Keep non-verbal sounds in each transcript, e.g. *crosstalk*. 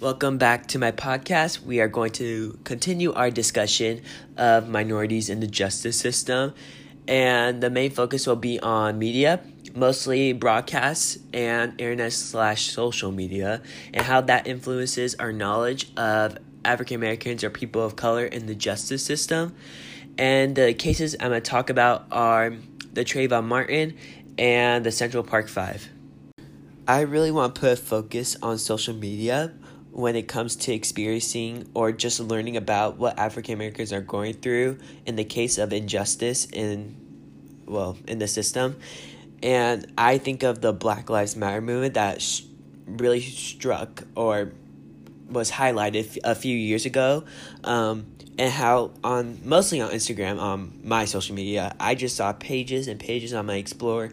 Welcome back to my podcast. We are going to continue our discussion of minorities in the justice system, and the main focus will be on media, mostly broadcasts and internet slash social media, and how that influences our knowledge of African Americans or people of color in the justice system. And the cases I'm going to talk about are the Trayvon Martin and the Central Park Five. I really want to put a focus on social media when it comes to experiencing or just learning about what African Americans are going through in the case of injustice in well in the system. And I think of the Black Lives Matter movement that sh- really struck or was highlighted a few years ago um, and how on mostly on Instagram on um, my social media I just saw pages and pages on my explore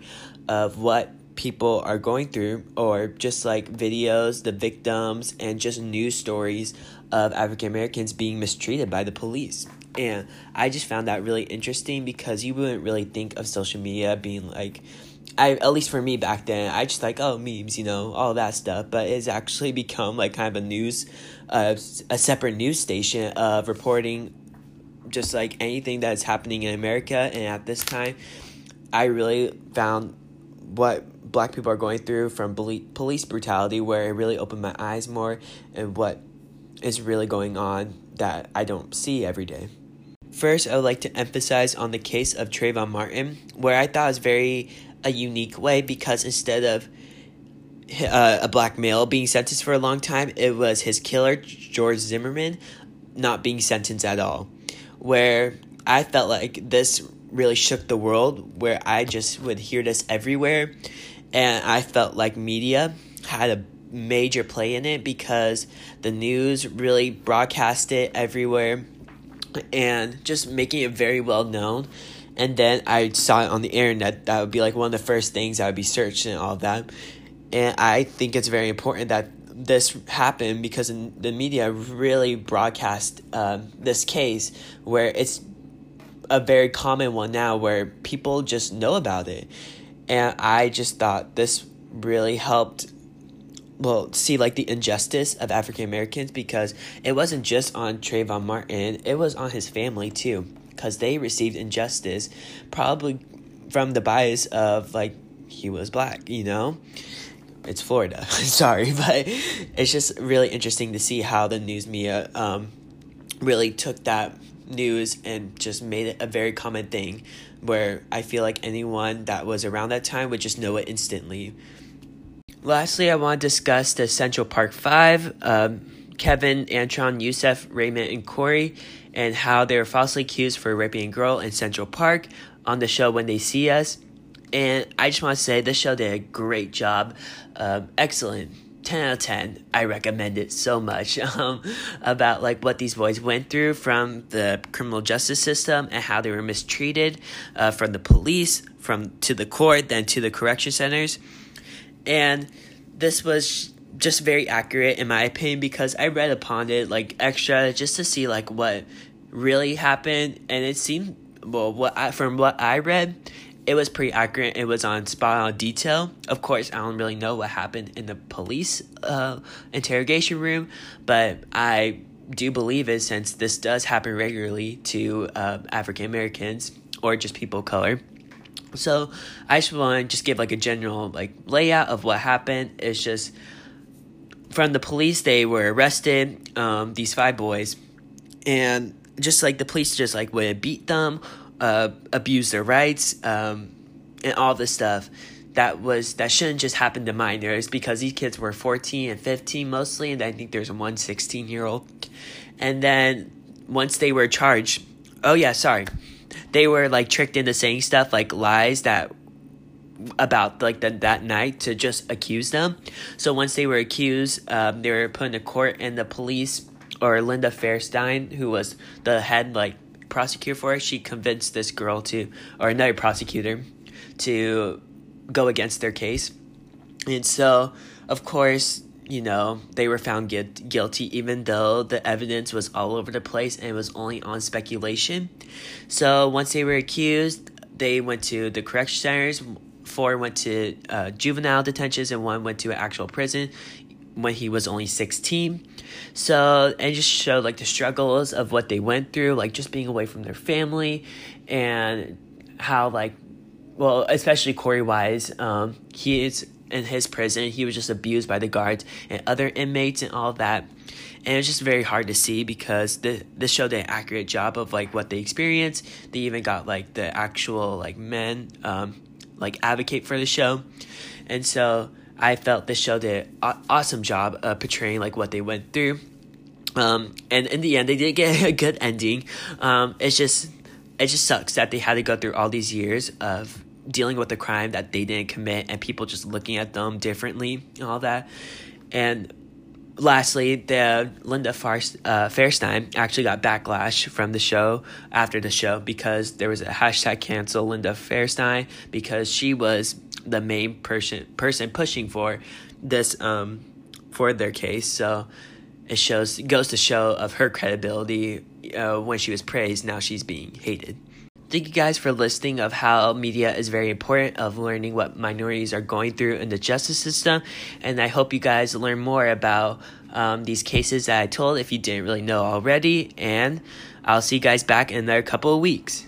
of what people are going through, or just like videos, the victims, and just news stories of African Americans being mistreated by the police. And I just found that really interesting because you wouldn't really think of social media being like, I at least for me back then, I just like oh memes, you know, all that stuff. But it's actually *laughs* become like kind of a news, uh, a separate news station of reporting, just like anything that's happening in America. And at this time, I really found what black people are going through from police brutality where it really opened my eyes more and what is really going on that I don't see every day. First, I would like to emphasize on the case of Trayvon Martin, where I thought was very a unique way because instead of uh, a black male being sentenced for a long time, it was his killer, George Zimmerman, not being sentenced at all. Where I felt like this really shook the world, where I just would hear this everywhere and I felt like media had a major play in it because the news really broadcast it everywhere and just making it very well known. And then I saw it on the internet. That would be like one of the first things I would be searching and all that. And I think it's very important that this happened because the media really broadcast um, this case where it's a very common one now where people just know about it and I just thought this really helped well see like the injustice of African Americans because it wasn't just on Trayvon Martin, it was on his family too because they received injustice probably from the bias of like he was black, you know. It's Florida, *laughs* sorry, *laughs* but it's just really interesting to see how the news media um, really took that news and just made it a very common thing where I feel like anyone that was around that time would just know it instantly. Lastly, I want to discuss the Central Park Five um, Kevin, Antron, Yusef, Raymond, and Korey, and how they were falsely accused for raping a girl in Central Park on the show When They See Us. And I just want to say this show did a great job. Um, excellent 10 out of 10 i recommend it so much *laughs* um, about like what these boys went through from the criminal justice system and how they were mistreated uh, from the police from to the court then to the correction centers. And this was just very accurate in my opinion because i read upon it like extra just to see like what really happened. And it seemed well what I, from what i read it was pretty accurate. It was on spot on detail. Of course, I don't really know what happened in the police uh, interrogation room, but I do believe it since this does happen regularly to uh, African Americans or just people of color. So I just want to just give like a general like layout of what happened. It's just from the police they were arrested um, these five boys, and just like the police just like would beat them uh, abuse their rights, um, and all this stuff that was that shouldn't just happen to minors because these kids were 14 and 15 mostly and i think there's one 16 year old and then once they were charged oh yeah sorry they were like tricked into saying stuff like lies that about like the, that night to just accuse them. So once they were accused um, they were put in a court and the police or linda fairstein who was the head like prosecutor for it, she convinced this girl to, or another prosecutor, to go against their case. And so, of course, you know, they were found gu- guilty even though the evidence was all over the place and it was only on speculation. So, once they were accused, they went to the correction centers. Four went to uh, juvenile detentions and one went to an actual prison. When he was only 16. So, and just showed like the struggles of what they went through, like just being away from their family and how, like, well, especially Korey Wise, um, he is in his prison. He was just abused by the guards and other inmates and all that. And it's just very hard to see because the this showed an accurate job of like what they experienced. They even got like the actual like men um, like advocate for the show, and so I felt this show did an awesome job of portraying like what they went through. Um, and in the end, they did get *laughs* a good ending. Um, it's just it just sucks that they had to go through all these years of dealing with the crime that they didn't commit and people just looking at them differently and all that. And lastly, the Linda Fars- uh, Fairstein actually got backlash from the show after the show because there was a hashtag cancel Linda Fairstein because she was the main person person pushing for this um, for their case. So it shows goes to show of her credibility uh, when she was praised. Now she's being hated. Thank you guys for listening of how media is very important of learning what minorities are going through in the justice system. And I hope you guys learn more about um, these cases that I told if you didn't really know already. And I'll see you guys back in a couple of weeks.